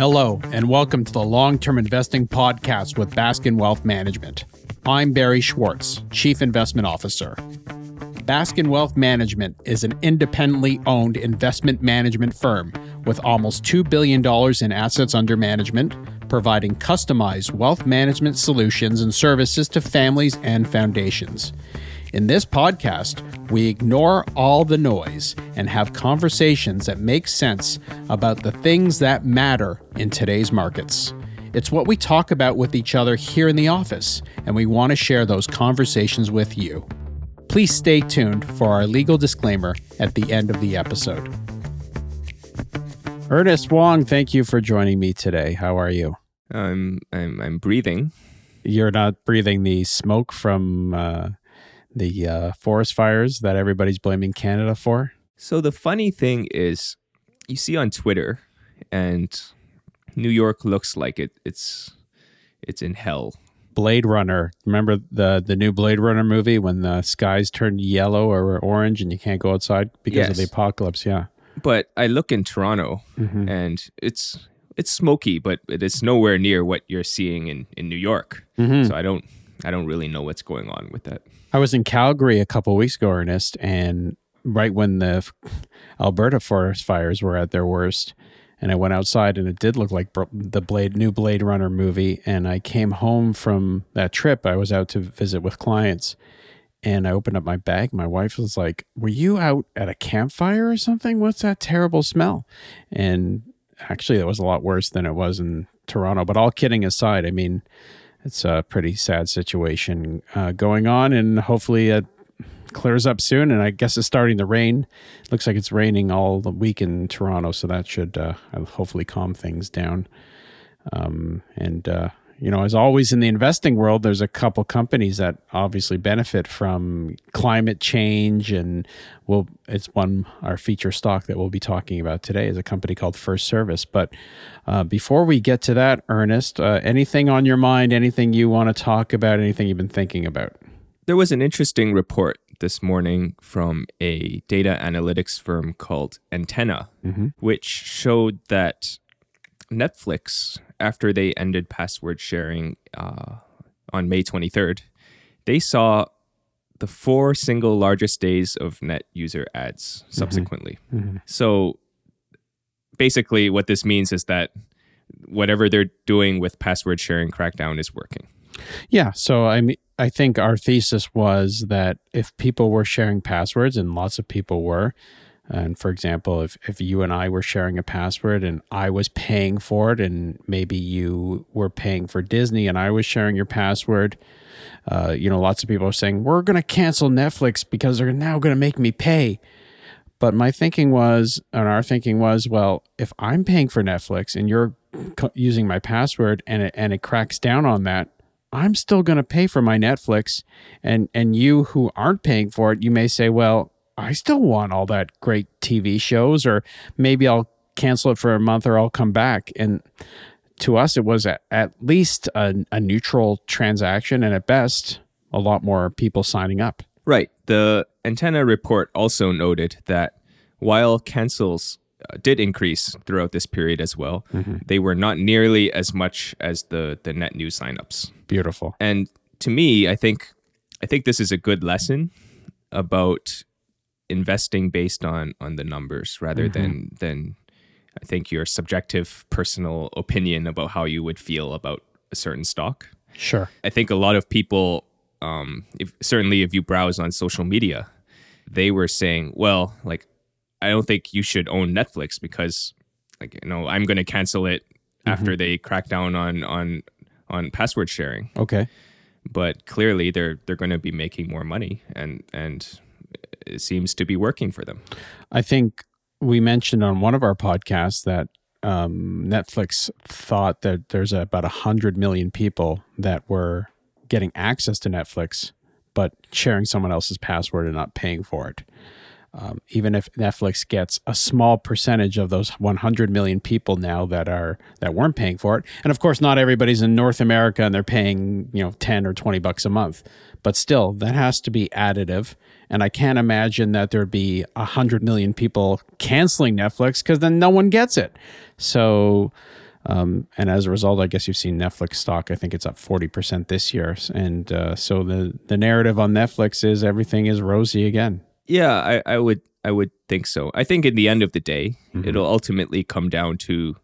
Hello, and welcome to the Long Term Investing Podcast with Baskin Wealth Management. I'm Barry Schwartz, Chief Investment Officer. Baskin Wealth Management is an independently owned investment management firm with almost $2 billion in assets under management, providing customized wealth management solutions and services to families and foundations. In this podcast, we ignore all the noise and have conversations that make sense about the things that matter in today's markets. It's what we talk about with each other here in the office, and we want to share those conversations with you. Please stay tuned for our legal disclaimer at the end of the episode. Ernest Wong, thank you for joining me today. How are you? I'm I'm I'm breathing. You're not breathing the smoke from uh, the uh, forest fires that everybody's blaming Canada for. So the funny thing is, you see on Twitter, and New York looks like it. It's it's in hell. Blade Runner. Remember the the new Blade Runner movie when the skies turned yellow or orange and you can't go outside because yes. of the apocalypse? Yeah. But I look in Toronto mm-hmm. and it's it's smoky, but it is nowhere near what you're seeing in in New York. Mm-hmm. So I don't I don't really know what's going on with that. I was in Calgary a couple weeks ago, Ernest, and right when the Alberta forest fires were at their worst, and I went outside and it did look like the Blade new Blade Runner movie. And I came home from that trip. I was out to visit with clients, and I opened up my bag. My wife was like, "Were you out at a campfire or something? What's that terrible smell?" And actually, that was a lot worse than it was in Toronto. But all kidding aside, I mean it's a pretty sad situation uh, going on, and hopefully it clears up soon. And I guess it's starting to rain. looks like it's raining all the week in Toronto, so that should uh, hopefully calm things down. Um, and uh, you know, as always in the investing world, there's a couple companies that obviously benefit from climate change, and we'll it's one our feature stock that we'll be talking about today is a company called First Service. But uh, before we get to that, Ernest, uh, anything on your mind? Anything you want to talk about? Anything you've been thinking about? There was an interesting report this morning from a data analytics firm called Antenna, mm-hmm. which showed that Netflix after they ended password sharing uh, on May 23rd, they saw the four single largest days of net user adds mm-hmm. subsequently. Mm-hmm. So basically, what this means is that whatever they're doing with password sharing crackdown is working. Yeah. So I mean, I think our thesis was that if people were sharing passwords, and lots of people were, and for example, if, if you and I were sharing a password and I was paying for it, and maybe you were paying for Disney and I was sharing your password, uh, you know, lots of people are saying, we're going to cancel Netflix because they're now going to make me pay. But my thinking was, and our thinking was, well, if I'm paying for Netflix and you're using my password and it, and it cracks down on that, I'm still going to pay for my Netflix. And, and you who aren't paying for it, you may say, well, I still want all that great TV shows, or maybe I'll cancel it for a month or I'll come back. And to us, it was at, at least a, a neutral transaction, and at best, a lot more people signing up. Right. The antenna report also noted that while cancels uh, did increase throughout this period as well, mm-hmm. they were not nearly as much as the the net new signups. Beautiful. And to me, I think I think this is a good lesson about investing based on on the numbers rather mm-hmm. than than I think your subjective personal opinion about how you would feel about a certain stock. Sure. I think a lot of people, um, if, certainly if you browse on social media, they were saying, well, like, I don't think you should own Netflix because, like, you know, I'm going to cancel it mm-hmm. after they crack down on on on password sharing. Okay. But clearly, they're they're going to be making more money, and and seems to be working for them. I think we mentioned on one of our podcasts that um, Netflix thought that there's about 100 million people that were getting access to Netflix, but sharing someone else's password and not paying for it. Um, even if Netflix gets a small percentage of those 100 million people now that are that weren't paying for it, and of course, not everybody's in North America and they're paying you know 10 or 20 bucks a month, but still, that has to be additive. And I can't imagine that there'd be hundred million people canceling Netflix because then no one gets it. So Um, and as a result, I guess you've seen Netflix stock. I think it's up forty percent this year, and uh, so the the narrative on Netflix is everything is rosy again. Yeah, I, I would I would think so. I think in the end of the day, mm-hmm. it'll ultimately come down to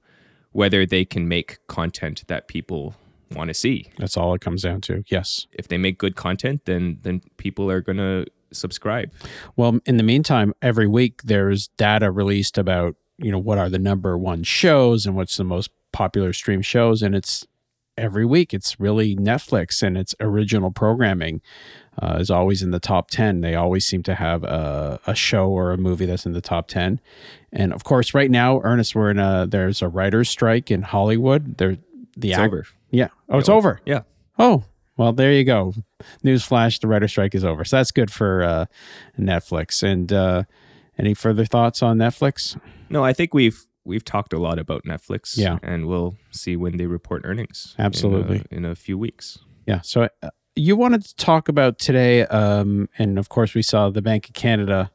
whether they can make content that people want to see. That's all it comes down to. Yes. If they make good content, then then people are going to subscribe. Well, in the meantime, every week there's data released about, you know, what are the number one shows and what's the most popular stream shows and it's every week it's really Netflix and its original programming uh, is always in the top 10. They always seem to have a, a, show or a movie that's in the top 10. And of course, right now, Ernest, we're in a, there's a writer's strike in Hollywood. There, the it's over. Yeah. Oh, it's over. Yeah. Oh, well, there you go. Newsflash: the writer strike is over. So that's good for uh, Netflix. And uh, any further thoughts on Netflix? No, I think we've we've talked a lot about Netflix. Yeah, and we'll see when they report earnings. Absolutely, in a, in a few weeks. Yeah. So uh, you wanted to talk about today, um, and of course, we saw the Bank of Canada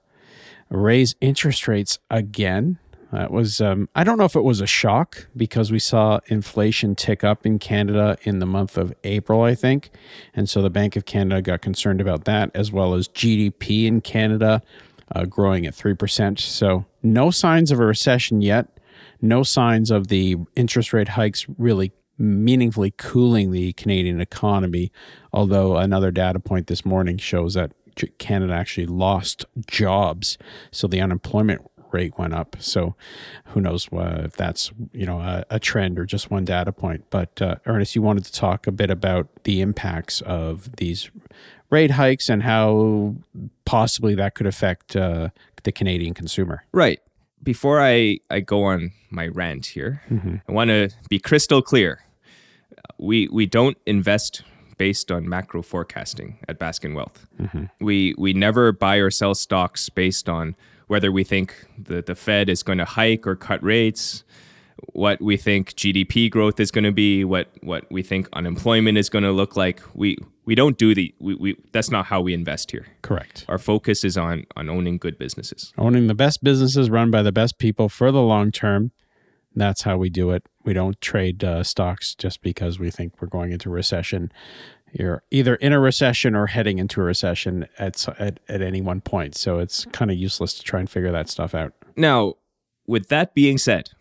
raise interest rates again. That was, um, I don't know if it was a shock because we saw inflation tick up in Canada in the month of April, I think. And so the Bank of Canada got concerned about that, as well as GDP in Canada uh, growing at 3%. So no signs of a recession yet. No signs of the interest rate hikes really meaningfully cooling the Canadian economy. Although another data point this morning shows that Canada actually lost jobs. So the unemployment rate went up. So who knows uh, if that's you know a, a, trend or just one data point. But uh, Ernest, you wanted to talk a bit about the impacts of these rate hikes and how possibly that could affect uh, the Canadian consumer. Right. Before I, I go on my rant here, mm-hmm. I want to be crystal clear. We we don't invest based on macro forecasting at Baskin Wealth. Mm-hmm. We we never buy or sell stocks based on whether we think the, the Fed is going to hike or cut rates, what we think GDP growth is going to be, what what we think unemployment is going to look like. We we don't do the we, we that's not how we invest here. Correct. Our focus is on on owning good businesses. Owning the best businesses run by the best people for the long term. That's how we do it. We don't trade uh, stocks just because we think we're going into recession you're either in a recession or heading into a recession at at, at any one point. So it's kind of useless to try and figure that stuff out. Now, with that being said,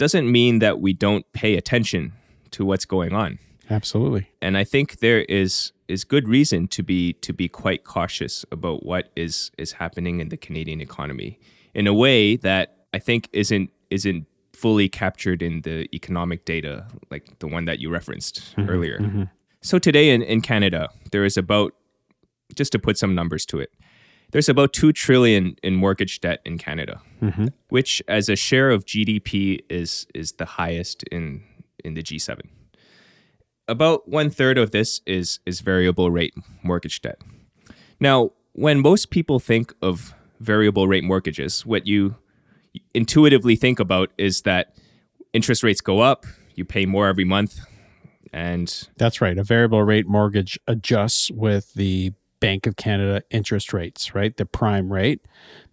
doesn't mean that we don't pay attention to what's going on. Absolutely. And I think there is is good reason to be to be quite cautious about what is is happening in the Canadian economy in a way that I think isn't isn't fully captured in the economic data like the one that you referenced mm-hmm, earlier. Mm-hmm. So today in, in Canada, there is about, just to put some numbers to it, there's about 2 trillion in mortgage debt in Canada, mm-hmm. which as a share of GDP is, is the highest in, in the G7. About one third of this is, is variable rate mortgage debt. Now, when most people think of variable rate mortgages, what you intuitively think about is that interest rates go up, you pay more every month, and that's right. A variable rate mortgage adjusts with the Bank of Canada interest rates, right? The prime rate.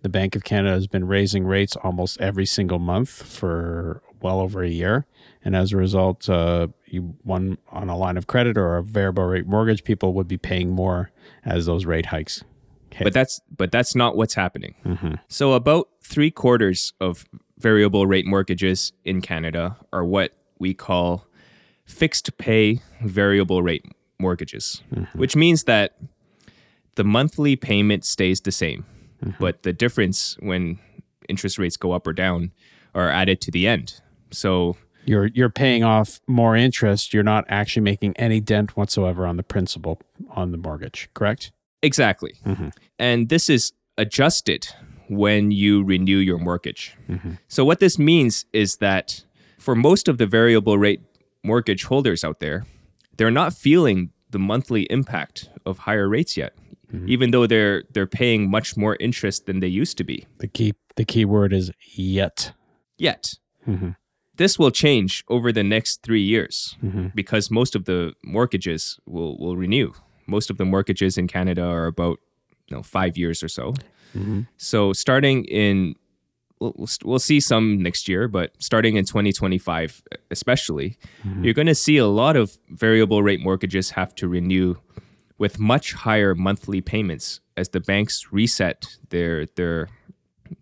The Bank of Canada has been raising rates almost every single month for well over a year. And as a result, uh, you one on a line of credit or a variable rate mortgage, people would be paying more as those rate hikes. Hit. But that's but that's not what's happening. Mm-hmm. So about three quarters of variable rate mortgages in Canada are what we call fixed pay variable rate mortgages, mm-hmm. which means that the monthly payment stays the same, mm-hmm. but the difference when interest rates go up or down are added to the end. So you're you're paying off more interest, you're not actually making any dent whatsoever on the principal on the mortgage, correct? Exactly. Mm-hmm. And this is adjusted when you renew your mortgage. Mm-hmm. So what this means is that for most of the variable rate mortgage holders out there, they're not feeling the monthly impact of higher rates yet, mm-hmm. even though they're they're paying much more interest than they used to be. The key the key word is yet. Yet. Mm-hmm. This will change over the next three years mm-hmm. because most of the mortgages will will renew. Most of the mortgages in Canada are about you know five years or so. Mm-hmm. So starting in we'll, we'll see some next year, but starting in 2025, especially, mm-hmm. you're going to see a lot of variable rate mortgages have to renew with much higher monthly payments as the banks reset their their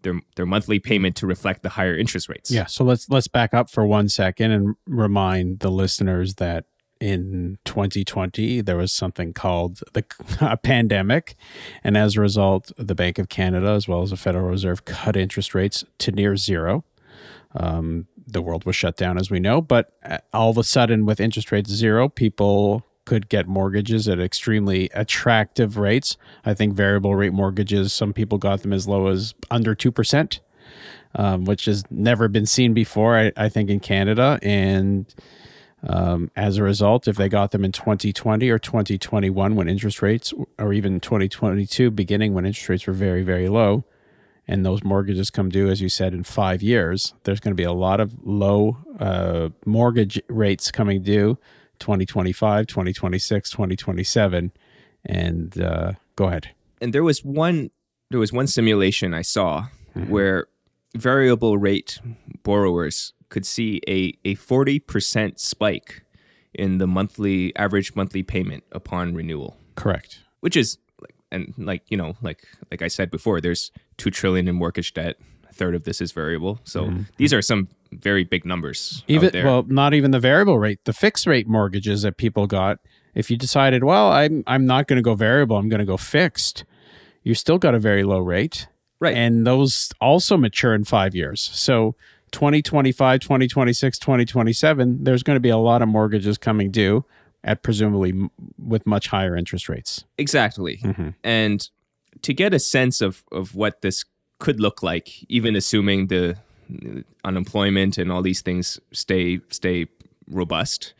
their their monthly payment to reflect the higher interest rates. Yeah, so let's let's back up for one second and remind the listeners that in 2020 there was something called the pandemic and as a result the bank of canada as well as the federal reserve cut interest rates to near zero um, the world was shut down as we know but uh, all of a sudden with interest rates zero people could get mortgages at extremely attractive rates. I think variable rate mortgages some people got them as low as under 2% um, which has never been seen before I, I think in canada. And um, as a result, if they got them in 2020 or 2021 when interest rates, or even 2022 beginning when interest rates were very, very low, and those mortgages come due, as you said, in five years, there's going to be a lot of low uh, mortgage rates coming due 2025, 2026, 2027. And uh, go ahead. And there was one there was one simulation I saw mm-hmm. where variable rate borrowers could see a, a 40% spike in the monthly average monthly payment upon renewal. Correct. Which is and like, you know, like like I said before, there's 2 trillion in mortgage debt. A third of this is variable. So mm-hmm. these are some very big numbers. Even well, not even the variable rate, the fixed rate mortgages that people got. If you decided, well, I'm I'm not going to go variable, I'm going to go fixed, you still got a very low rate. Right. And those also mature in 5 years. So 2025, 2026, 2027, there's going to be a lot of mortgages coming due at presumably m- with much higher interest rates. Exactly. Mm-hmm. And to get a sense of, of what this could look like, even assuming the unemployment and all these things stay stay robust,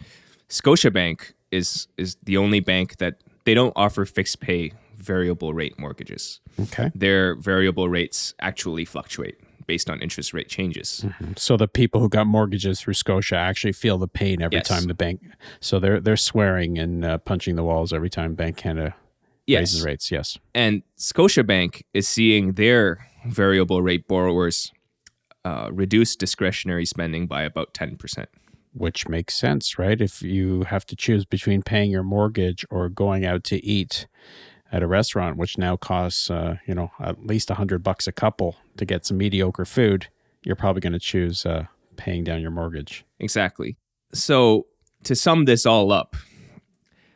Scotiabank is is the only bank that they don't offer fixed pay variable rate mortgages. Okay. Their variable rates actually fluctuate based on interest rate changes. Mm-hmm. So the people who got mortgages through Scotia actually feel the pain every yes. time the bank. So they're they're swearing and uh, punching the walls every time Bank Canada yes. raises rates. Yes, and Scotiabank is seeing their variable rate borrowers uh, reduce discretionary spending by about ten percent. Which makes sense, right? If you have to choose between paying your mortgage or going out to eat, at a restaurant, which now costs, uh, you know, at least a hundred bucks a couple to get some mediocre food, you're probably going to choose uh, paying down your mortgage. Exactly. So to sum this all up,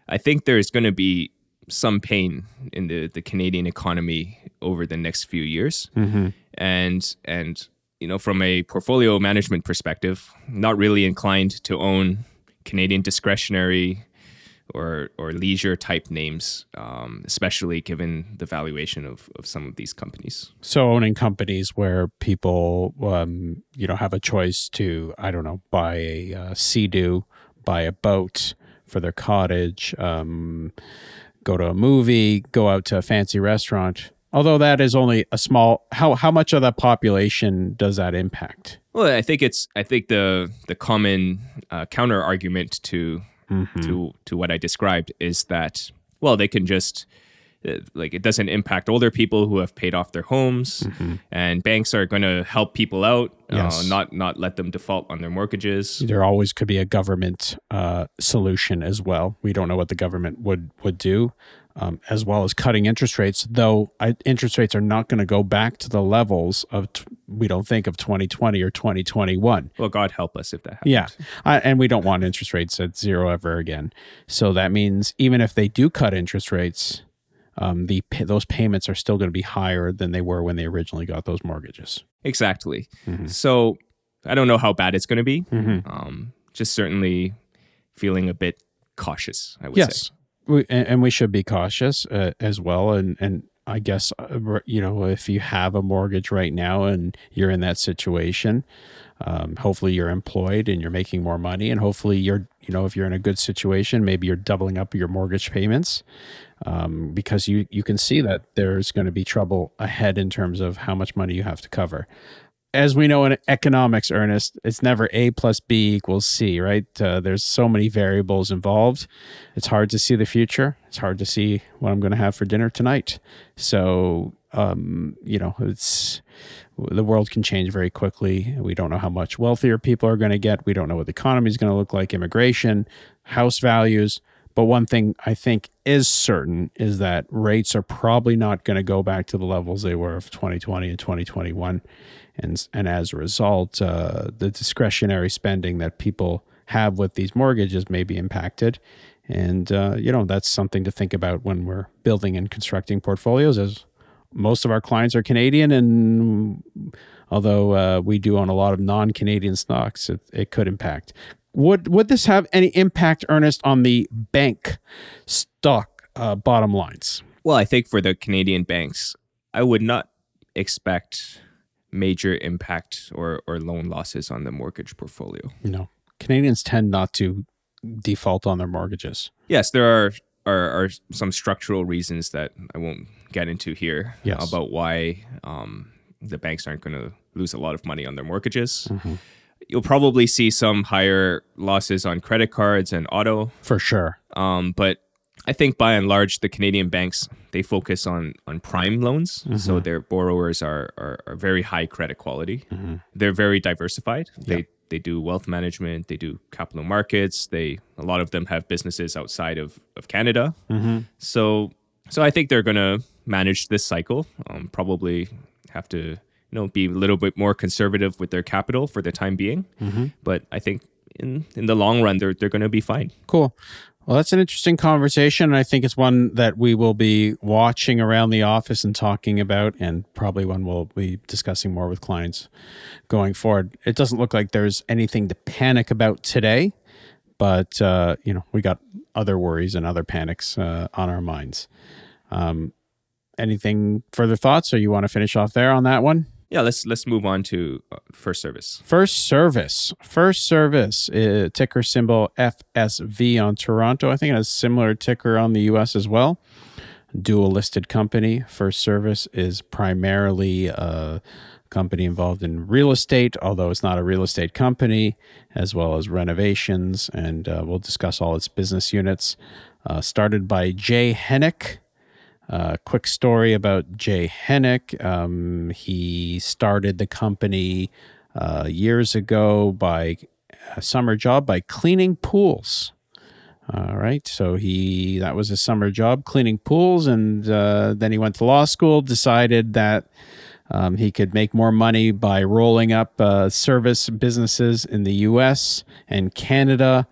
I think there's going to be some pain in the, the Canadian economy over the next few years, mm-hmm. and and you know from a portfolio management perspective, not really inclined to own Canadian discretionary or or leisure type names, um, especially given the valuation of, of some of these companies. So owning companies where people, um, you know, have a choice to, I don't know, buy a uh, Sea-Doo, buy a boat for their cottage, um, go to a movie, go out to a fancy restaurant. Although that is only a small, how how much of that population does that impact? Well, I think it's I think the the common uh, counter argument to mm-hmm. to to what I described is that well they can just like it doesn't impact older people who have paid off their homes mm-hmm. and banks are going to help people out uh, yes. uh, not not let them default on their mortgages there always could be a government uh, solution as well we don't know what the government would would do um, as well as cutting interest rates, though I, interest rates are not going to go back to the levels of, t- we don't think of 2020 or 2021. Well, God help us if that happens. Yeah. I, and we don't want interest rates at zero ever again. So that means even if they do cut interest rates, um, the those payments are still going to be higher than they were when they originally got those mortgages. Exactly. Mm-hmm. So I don't know how bad it's going to be. Mm-hmm. Um, just certainly feeling a bit cautious. I would yes. say we, and we should be cautious uh, as well. And and I guess uh, you know if you have a mortgage right now and you're in that situation, um, hopefully you're employed and you're making more money, and hopefully you're you know if you're in a good situation, maybe you're doubling up your mortgage payments. Um, because you you can see that there's going to be trouble ahead in terms of how much money you have to cover as we know in economics, Ernest, it's never A plus B equals C, right? Uh, there's so many variables involved. It's hard to see the future. It's hard to see what I'm going to have for dinner tonight. So um, you know, it's the world can change very quickly. We don't know how much wealthier people are going to get. We don't know what the economy is going to look like, immigration, house values. But one thing I think is certain is that rates are probably not going to go back to the levels they were of 2020 and 2021. And, and as a result, uh, the discretionary spending that people have with these mortgages may be impacted. And, uh, you know, that's something to think about when we're building and constructing portfolios as most of our clients are Canadian. And although uh, we do own a lot of non Canadian stocks, it, it could impact. Would, would this have any impact, Ernest, on the bank stock uh, bottom lines? Well, I think for the Canadian banks, I would not expect major impact or, or loan losses on the mortgage portfolio. No. Canadians tend not to default on their mortgages. Yes, there are are, are some structural reasons that I won't get into here yes. about why um, the banks aren't going to lose a lot of money on their mortgages. Mm-hmm. You'll probably see some higher losses on credit cards and auto for sure. Um, but I think by and large, the Canadian banks they focus on on prime loans, mm-hmm. so their borrowers are, are, are very high credit quality. Mm-hmm. They're very diversified. Yep. They they do wealth management, they do capital markets. They a lot of them have businesses outside of of Canada. Mm-hmm. So so I think they're gonna manage this cycle. Um, probably have to you know be a little bit more conservative with their capital for the time being. Mm-hmm. But I think in in the long run they're they're gonna be fine. Cool. Well, that's an interesting conversation. And I think it's one that we will be watching around the office and talking about, and probably one we'll be discussing more with clients going forward. It doesn't look like there's anything to panic about today, but uh, you know we got other worries and other panics uh, on our minds. Um, anything further thoughts, or you want to finish off there on that one? Yeah, let's let's move on to uh, first service. First service. First service. Uh, ticker symbol FSV on Toronto. I think it has similar ticker on the U.S. as well. Dual listed company. First service is primarily a company involved in real estate, although it's not a real estate company, as well as renovations, and uh, we'll discuss all its business units. Uh, started by Jay Hennick uh, quick story about Jay Hennick. Um, he started the company uh, years ago by a summer job by cleaning pools. All right, so he that was his summer job cleaning pools, and uh, then he went to law school. Decided that um, he could make more money by rolling up uh, service businesses in the U.S. and Canada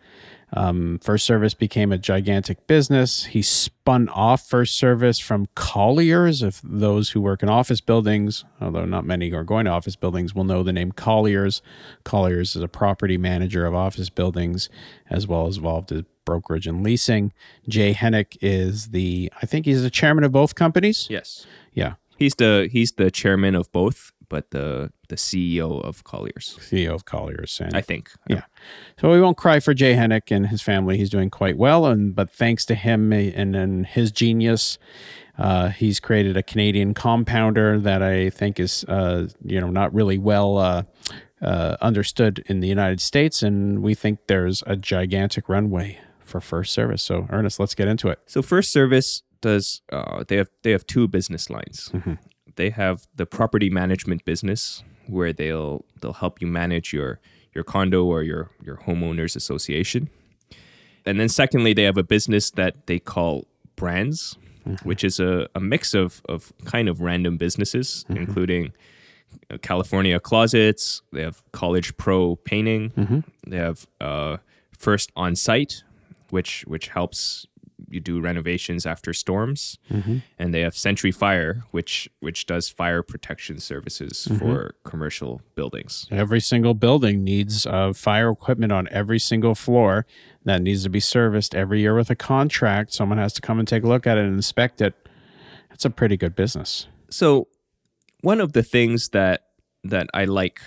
um, First Service became a gigantic business. He spun off First Service from Colliers. If those who work in office buildings, although not many are going to office buildings, will know the name Colliers. Colliers is a property manager of office buildings, as well as involved in brokerage and leasing. Jay Hennick is the, I think he's the chairman of both companies. Yes. Yeah. He's the he's the chairman of both but the the CEO of Colliers. CEO of Colliers, and I think. Yeah. So we won't cry for Jay Hennick and his family. He's doing quite well, and but thanks to him and, and his genius, uh, he's created a Canadian compounder that I think is uh, you know not really well. Uh, uh, understood in the United States, and we think there's a gigantic runway for First Service. So, Ernest, let's get into it. So, First Service does uh, they have they have two business lines. Mm-hmm they have the property management business where they'll they'll help you manage your your condo or your your homeowners association. And then secondly, they have a business that they call brands, mm-hmm. which is a, a mix of of kind of random businesses, mm-hmm. including uh, California Closets. They have College Pro Painting. Mm-hmm. They have uh, First On Site, which which helps you do renovations after storms, mm-hmm. and they have Century Fire, which which does fire protection services mm-hmm. for commercial buildings. Every single building needs uh, fire equipment on every single floor that needs to be serviced every year with a contract. Someone has to come and take a look at it and inspect it. It's a pretty good business. So, one of the things that that I like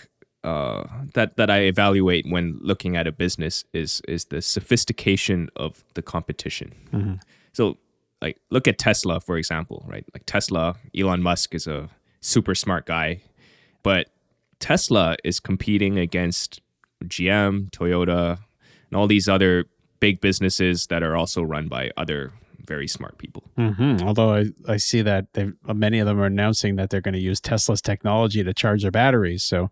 uh, that that I evaluate when looking at a business is is the sophistication of the competition. Mm-hmm. So, like, look at Tesla for example, right? Like Tesla, Elon Musk is a super smart guy, but Tesla is competing against GM, Toyota, and all these other big businesses that are also run by other very smart people. Mm-hmm. Although I, I see that many of them are announcing that they're going to use Tesla's technology to charge their batteries. So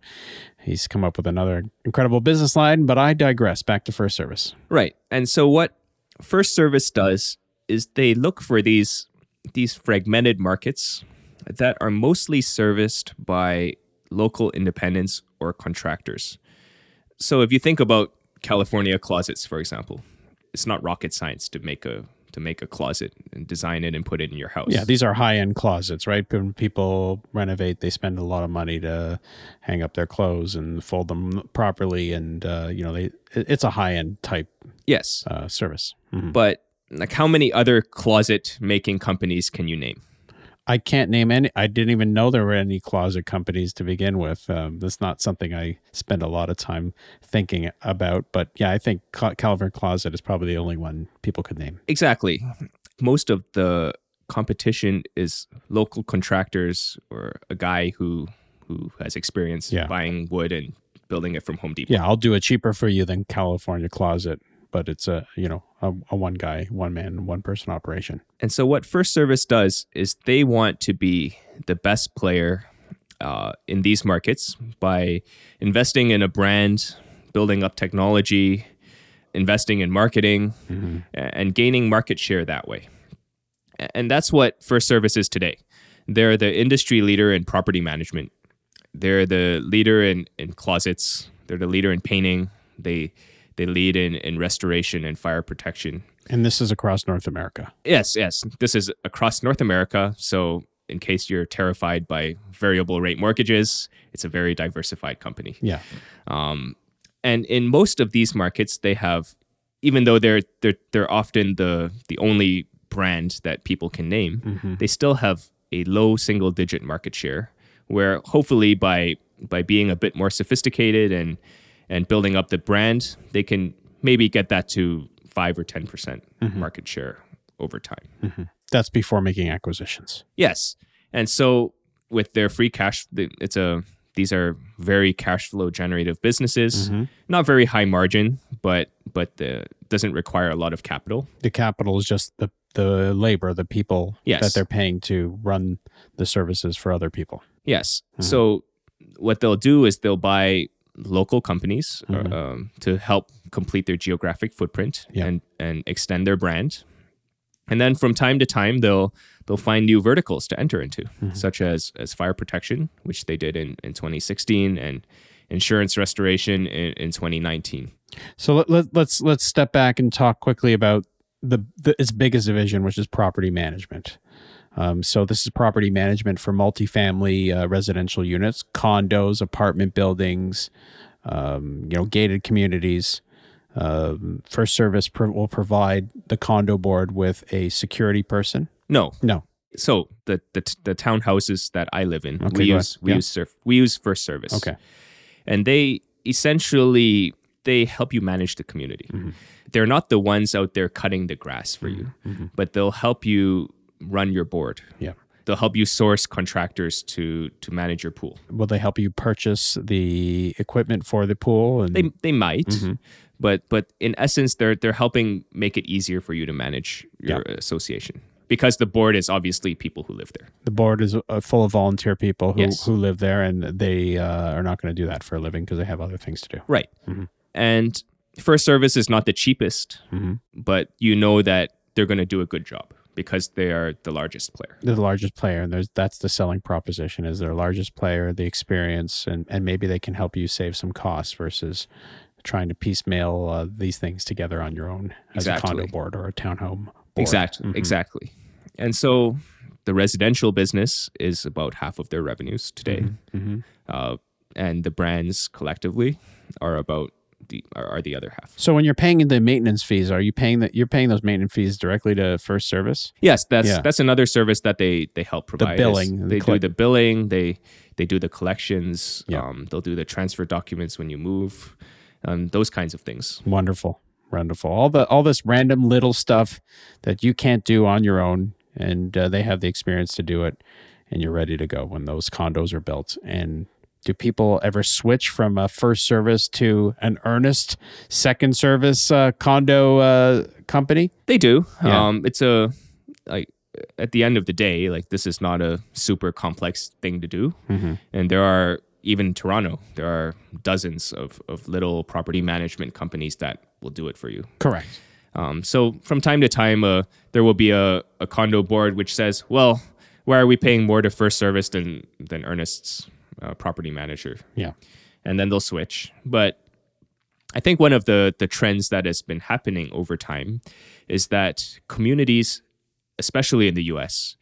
he's come up with another incredible business line. But I digress. Back to First Service. Right. And so what First Service does is they look for these these fragmented markets that are mostly serviced by local independents or contractors. So if you think about California closets, for example, it's not rocket science to make a to make a closet and design it and put it in your house. Yeah, these are high end closets, right? When people renovate, they spend a lot of money to hang up their clothes and fold them properly, and uh, you know, they it's a high end type yes uh, service. Mm-hmm. But like, how many other closet making companies can you name? I can't name any. I didn't even know there were any closet companies to begin with. Um, that's not something I spend a lot of time thinking about. But yeah, I think Calvert Closet is probably the only one people could name. Exactly. Most of the competition is local contractors or a guy who who has experience yeah. buying wood and building it from Home Depot. Yeah, I'll do it cheaper for you than California Closet but it's a you know a, a, one guy one man one person operation. And so what first service does is they want to be the best player uh, in these markets by investing in a brand building up technology investing in marketing mm-hmm. and gaining market share that way. And that's what first service is today. They're the industry leader in property management. They're the leader in, in closets. They're the leader in painting. They they lead in, in restoration and fire protection. And this is across North America. Yes, yes. This is across North America. So, in case you're terrified by variable rate mortgages, it's a very diversified company. Yeah. Um, and in most of these markets, they have, even though they're they're they're often the the only brand that people can name, mm-hmm. they still have a low single digit market share. Where hopefully by by being a bit more sophisticated and and building up the brand, they can maybe get that to five or 10% mm-hmm. market share over time. Mm-hmm. That's before making acquisitions. Yes. And so with their free cash, it's a, these are very cash flow generative businesses, mm-hmm. not very high margin, but, but the, doesn't require a lot of capital. The capital is just the, the labor, the people yes. that they're paying to run the services for other people. Yes. Mm-hmm. So what they'll do is they'll buy local companies uh, mm-hmm. um, to help complete their geographic footprint yeah. and and extend their brand. And then from time to time, they'll they'll find new verticals to enter into, mm-hmm. such as as fire protection, which they did in, in 2016, and insurance restoration in, in 2019. So let, let, let's let's step back and talk quickly about the, the its biggest division, which is property management. Um, so this is property management for multifamily uh, residential units, condos, apartment buildings, um, you know, gated communities. Um, First Service pro- will provide the condo board with a security person. No, no. So the the, the townhouses that I live in, okay, we use we yeah. use surf, we use First Service. Okay, and they essentially they help you manage the community. Mm-hmm. They're not the ones out there cutting the grass for mm-hmm. you, mm-hmm. but they'll help you run your board. Yeah. They'll help you source contractors to to manage your pool. Will they help you purchase the equipment for the pool? And they they might, mm-hmm. but but in essence, they're they're helping make it easier for you to manage your yeah. association because the board is obviously people who live there. The board is uh, full of volunteer people who, yes. who live there, and they uh, are not going to do that for a living because they have other things to do. Right. Mm-hmm. And first service is not the cheapest, mm-hmm. but you know that they're going to do a good job because they are the largest player. They're the largest player, and there's that's the selling proposition: is their largest player, the experience, and and maybe they can help you save some costs versus trying to piecemeal uh, these things together on your own as exactly. a condo board or a townhome. Board. Exactly, mm-hmm. exactly. And so the residential business is about half of their revenues today, mm-hmm. mm-hmm. Uh, and the brands collectively are about the are, are, the other half. So when you're paying the maintenance fees, are you paying that you're paying those maintenance fees directly to First Service? Yes, that's yeah. that's another service that they they help provide. The billing, they do the billing. They they do the collections. Yeah. Um, they'll do the transfer documents when you move. Um, those kinds of things. Wonderful, wonderful. All the all this random little stuff that you can't do on your own, and uh, they have the experience to do it, and you're ready to go when those condos are built. And do people ever switch from a first service to an Ernest second service uh, condo uh, company? They do. Yeah. Um, it's a like at the end of the day, like this is not a super complex thing to do, and there are even in Toronto, there are dozens of of little property management companies that will do it for you. Correct. Um, so from time to time, uh, there will be a, a condo board which says, "Well, why are we paying more to First Service than than Ernest's uh, property manager?" Yeah. and then they'll switch. But I think one of the the trends that has been happening over time is that communities, especially in the U.S.,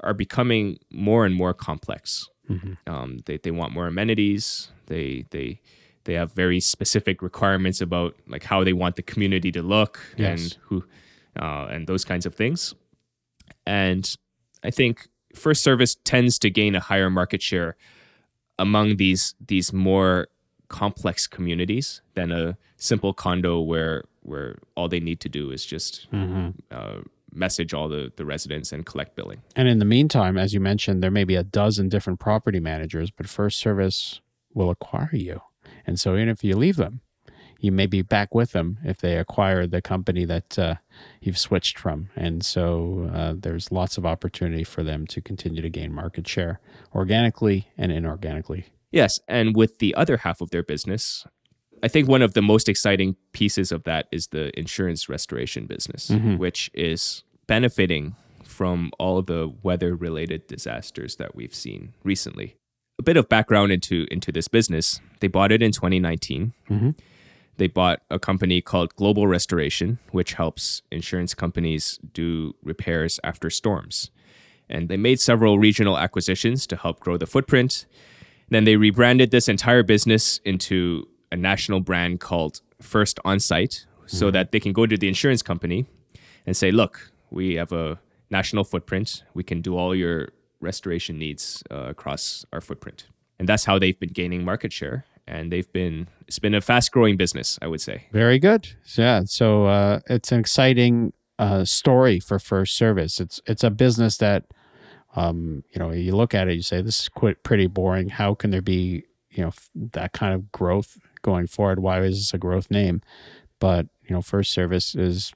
are becoming more and more complex. Um, they they want more amenities. They they they have very specific requirements about like how they want the community to look Yes. and who uh, and those kinds of things. And I think First Service tends to gain a higher market share among these these more complex communities than a simple condo where where all they need to do is just uh, message all the, the residents and collect billing. And in the meantime, as you mentioned, there may be a dozen different property managers, but First Service will acquire you. And so, even if you leave them, you may be back with them if they acquire the company that uh, you've switched from. And so, uh, there's lots of opportunity for them to continue to gain market share organically and inorganically. Yes, and with the other half of their business, I think one of the most exciting pieces of that is the insurance restoration business, which is benefiting from all the weather related disasters that we've seen recently. A bit of background into into this business. They bought it in 2019. They bought a company called Global Restoration, which helps insurance companies do repairs after storms. And they made several regional acquisitions to help grow the footprint. Then they rebranded this entire business into a national brand called First Onsite so that they can go to the insurance company and say, look, we have a national footprint. We can do all your restoration needs uh, across our footprint. And that's how they've been gaining market share. And they've been, it's been a fast growing business, I would say. Very good. Yeah. So uh, it's an exciting uh, story for First Service. It's it's a business that um, you know you look at it, you say this is quite pretty boring. How can there be you know that kind of growth going forward? Why is this a growth name? But you know, First Service is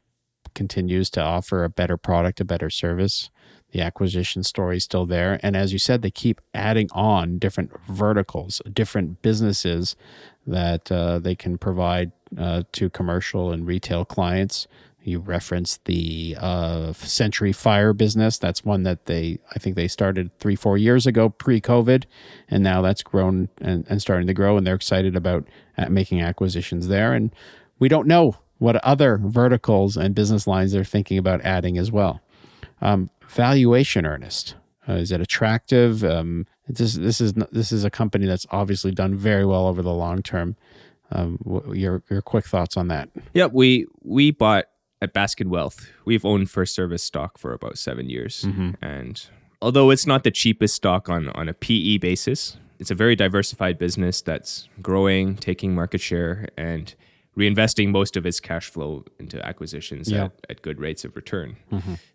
continues to offer a better product, a better service. The acquisition story is still there, and as you said, they keep adding on different verticals, different businesses that uh, they can provide uh, to commercial and retail clients. You referenced the uh, Century Fire business. That's one that they, I think they started three, four years ago, pre-COVID, and now that's grown and, and starting to grow. And they're excited about uh, making acquisitions there. And we don't know what other verticals and business lines they're thinking about adding as well. Um, valuation, Ernest, uh, is it attractive? Um, this this is this is a company that's obviously done very well over the long term. Um, wh- your your quick thoughts on that? Yep, we we bought at Baskin Wealth. We've owned First Service stock for about seven years, and although it's not the cheapest stock on on a PE basis, it's a very diversified business that's growing, taking market share, and reinvesting most of its cash flow into acquisitions Yeah. at, at good rates of return.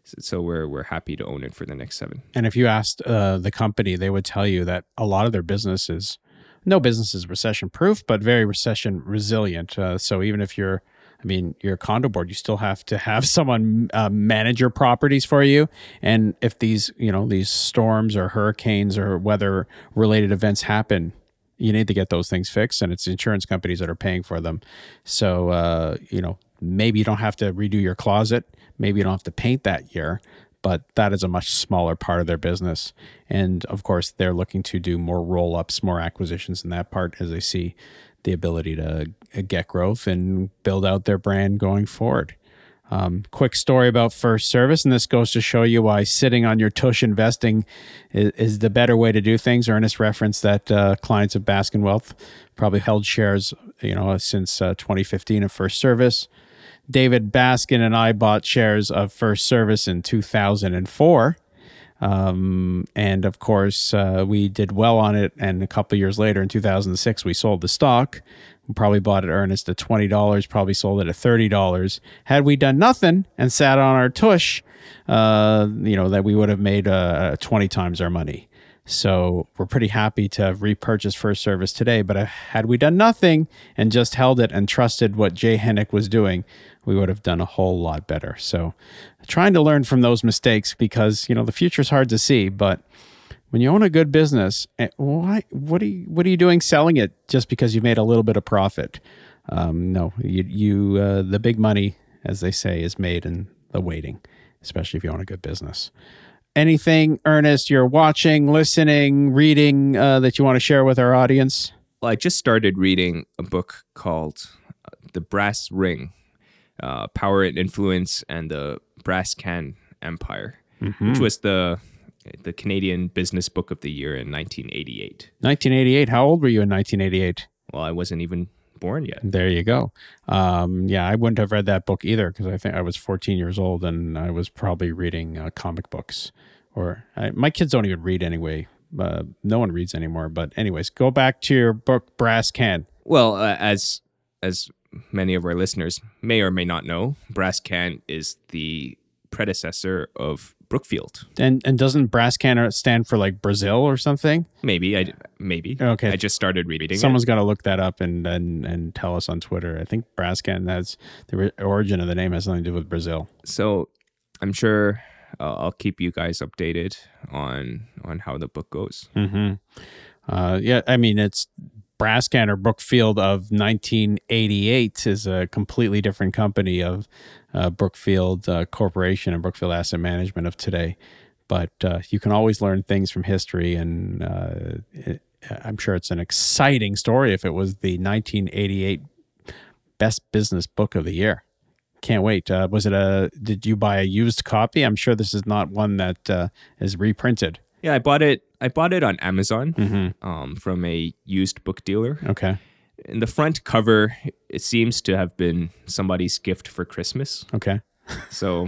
So, so we're we're happy to own it for the next seven. And if you asked uh, the company, they would tell you that a lot of their businesses, no business is recession proof, but very recession resilient. Uh, so even if you're, I mean, you're a condo board, you still have to have someone uh, manage your properties for you. And if these, you know, these storms or hurricanes or weather related events happen, you need to get those things fixed, and it's insurance companies that are paying for them. So, uh, you know, maybe you don't have to redo your closet, maybe you don't have to paint that year, but that is a much smaller part of their business. And of course, they're looking to do more roll ups, more acquisitions in that part as they see the ability to uh, get growth and build out their brand going forward. Um, quick story about First Service, and this goes to show you why sitting on your tush investing is, is the better way to do things. Ernest referenced that uh, clients of Baskin Wealth probably held shares, you know, since uh, 2015 of First Service. David Baskin and I bought shares of First Service in 2004. Um, and of course, uh, we did well on it. And a couple years later, in 2006, we sold the stock. We probably bought it Ernest at $20, probably sold it at $30. Had we done nothing and sat on our tush, uh, you know, that we would have made uh, 20 times our money. So we're pretty happy to have repurchased First Service today. But uh, had we done nothing and just held it and trusted what Jay Hennick was doing, we would have done a whole lot better. So trying to learn from those mistakes because, you know, the future is hard to see, but when you own a good business, eh, why what are you what are you doing selling it just because you made a little bit of profit? Um, no, you you uh, the big money, as they say, is made in the waiting, especially if you own a good business. Anything, Ernest, you're watching, listening, reading uh, that you want to share with our audience? Well, I just started reading a book called uh, The Brass Ring uh, Power and Influence and the Brascan Empire, mm-hmm. which was the the Canadian Business Book of the Year in 1988. 1988. How old were you in 1988? Well, I wasn't even born yet. There you go. Um, yeah, I wouldn't have read that book either because I think I was 14 years old and I was probably reading uh, comic books. Or I, my kids don't even read anyway. Uh, no one reads anymore. But anyways, go back to your book, Brascan. Well, uh, as as many of our listeners may or may not know, Brascan is the predecessor of Brookfield. And and doesn't Brascan stand for like Brazil or something? Maybe I maybe okay. I just started reading. Someone's got to look that up and, and and tell us on Twitter. I think Brascan has the origin of the name has something to do with Brazil. So I'm sure uh, I'll keep you guys updated on on how the book goes. Mm-hmm. Uh, yeah, I mean it's Brascan or Brookfield of 1988 is a completely different company of uh, Brookfield uh, Corporation and Brookfield Asset Management of today. But uh, you can always learn things from history, and uh, it, I'm sure it's an exciting story if it was the 1988 best business book of the year. Can't wait. Uh, was it a? Did you buy a used copy? I'm sure this is not one that uh, is reprinted. Yeah, I bought it. I bought it on Amazon mm-hmm. um, from a used book dealer. Okay in the front cover, it seems to have been somebody's gift for Christmas. Okay. so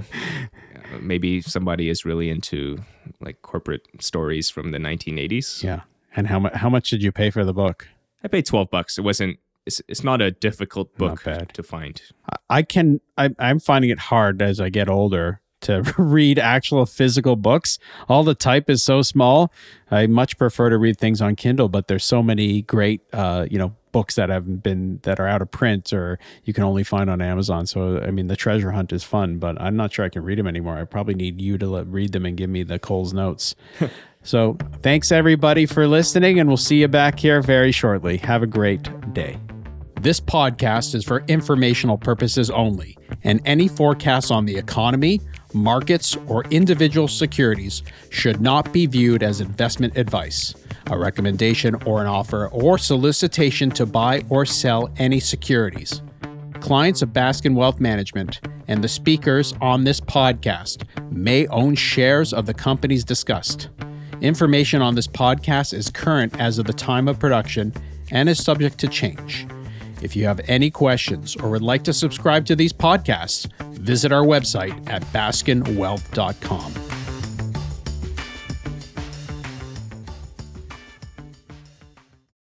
uh, maybe somebody is really into like corporate stories from the 1980s. Yeah. And how much how much did you pay for the book? I paid 12 bucks. It wasn't it's, it's not a difficult book to find. I can I, I'm finding it hard as I get older to read actual physical books. All the type is so small. I much prefer to read things on Kindle, but there's so many great, uh, you know, books that haven't been that are out of print or you can only find on Amazon. So I mean, the treasure hunt is fun, but I'm not sure I can read them anymore. I probably need you to let, read them and give me the Coles notes. so thanks everybody for listening, and we'll see you back here very shortly. Have a great day. This podcast is for informational purposes only, and any forecasts on the economy, markets, or individual securities should not be viewed as investment advice a recommendation or an offer or solicitation to buy or sell any securities. Clients of Baskin Wealth Management and the speakers on this podcast may own shares of the companies discussed. Information on this podcast is current as of the time of production and is subject to change. If you have any questions or would like to subscribe to these podcasts, visit our website at baskinwealth.com.